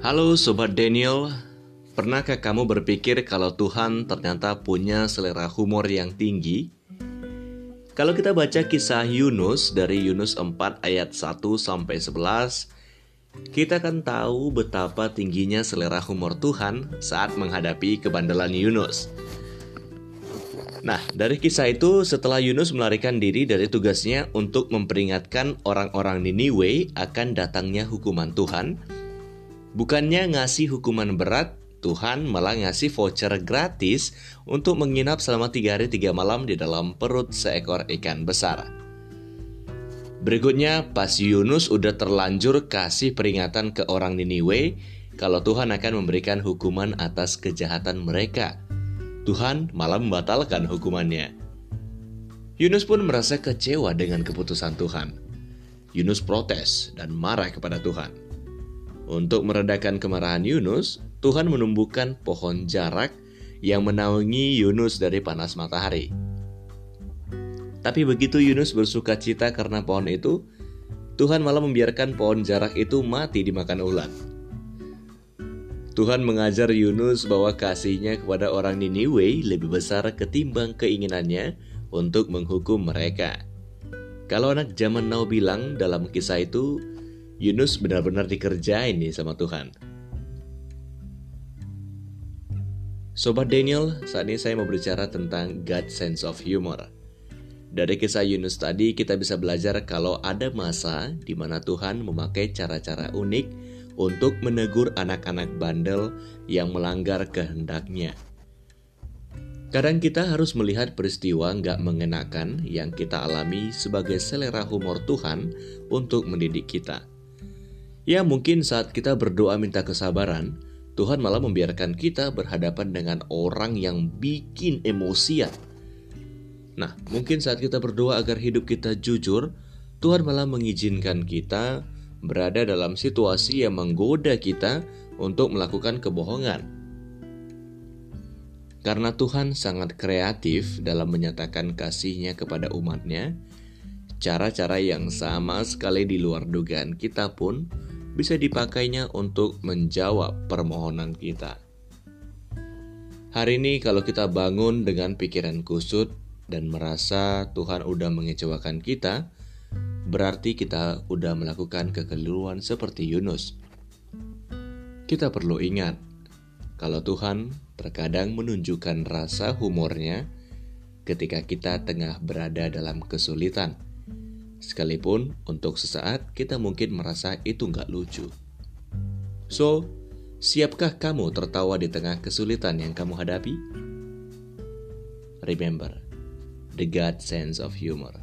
Halo Sobat Daniel, pernahkah kamu berpikir kalau Tuhan ternyata punya selera humor yang tinggi? Kalau kita baca kisah Yunus dari Yunus 4 ayat 1 sampai 11, kita akan tahu betapa tingginya selera humor Tuhan saat menghadapi kebandelan Yunus. Nah, dari kisah itu setelah Yunus melarikan diri dari tugasnya untuk memperingatkan orang-orang Niniwe akan datangnya hukuman Tuhan, Bukannya ngasih hukuman berat, Tuhan malah ngasih voucher gratis untuk menginap selama tiga hari tiga malam di dalam perut seekor ikan besar. Berikutnya, pas Yunus udah terlanjur kasih peringatan ke orang Niniwe kalau Tuhan akan memberikan hukuman atas kejahatan mereka. Tuhan malah membatalkan hukumannya. Yunus pun merasa kecewa dengan keputusan Tuhan. Yunus protes dan marah kepada Tuhan. Untuk meredakan kemarahan Yunus, Tuhan menumbuhkan pohon jarak yang menaungi Yunus dari panas matahari. Tapi begitu Yunus bersuka cita karena pohon itu, Tuhan malah membiarkan pohon jarak itu mati dimakan ulat. Tuhan mengajar Yunus bahwa kasihnya kepada orang Niniwe lebih besar ketimbang keinginannya untuk menghukum mereka. Kalau anak zaman now bilang dalam kisah itu, Yunus benar-benar dikerjain nih sama Tuhan. Sobat Daniel, saat ini saya mau berbicara tentang God sense of humor. Dari kisah Yunus tadi kita bisa belajar kalau ada masa di mana Tuhan memakai cara-cara unik untuk menegur anak-anak bandel yang melanggar kehendaknya. Kadang kita harus melihat peristiwa nggak mengenakan yang kita alami sebagai selera humor Tuhan untuk mendidik kita. Ya mungkin saat kita berdoa minta kesabaran, Tuhan malah membiarkan kita berhadapan dengan orang yang bikin emosian. Nah, mungkin saat kita berdoa agar hidup kita jujur, Tuhan malah mengizinkan kita berada dalam situasi yang menggoda kita untuk melakukan kebohongan. Karena Tuhan sangat kreatif dalam menyatakan kasihnya kepada umatnya, cara-cara yang sama sekali di luar dugaan kita pun bisa dipakainya untuk menjawab permohonan kita. Hari ini kalau kita bangun dengan pikiran kusut dan merasa Tuhan udah mengecewakan kita, berarti kita udah melakukan kekeliruan seperti Yunus. Kita perlu ingat, kalau Tuhan terkadang menunjukkan rasa humornya ketika kita tengah berada dalam kesulitan Sekalipun untuk sesaat kita mungkin merasa itu nggak lucu. So, siapkah kamu tertawa di tengah kesulitan yang kamu hadapi? Remember, the God sense of humor.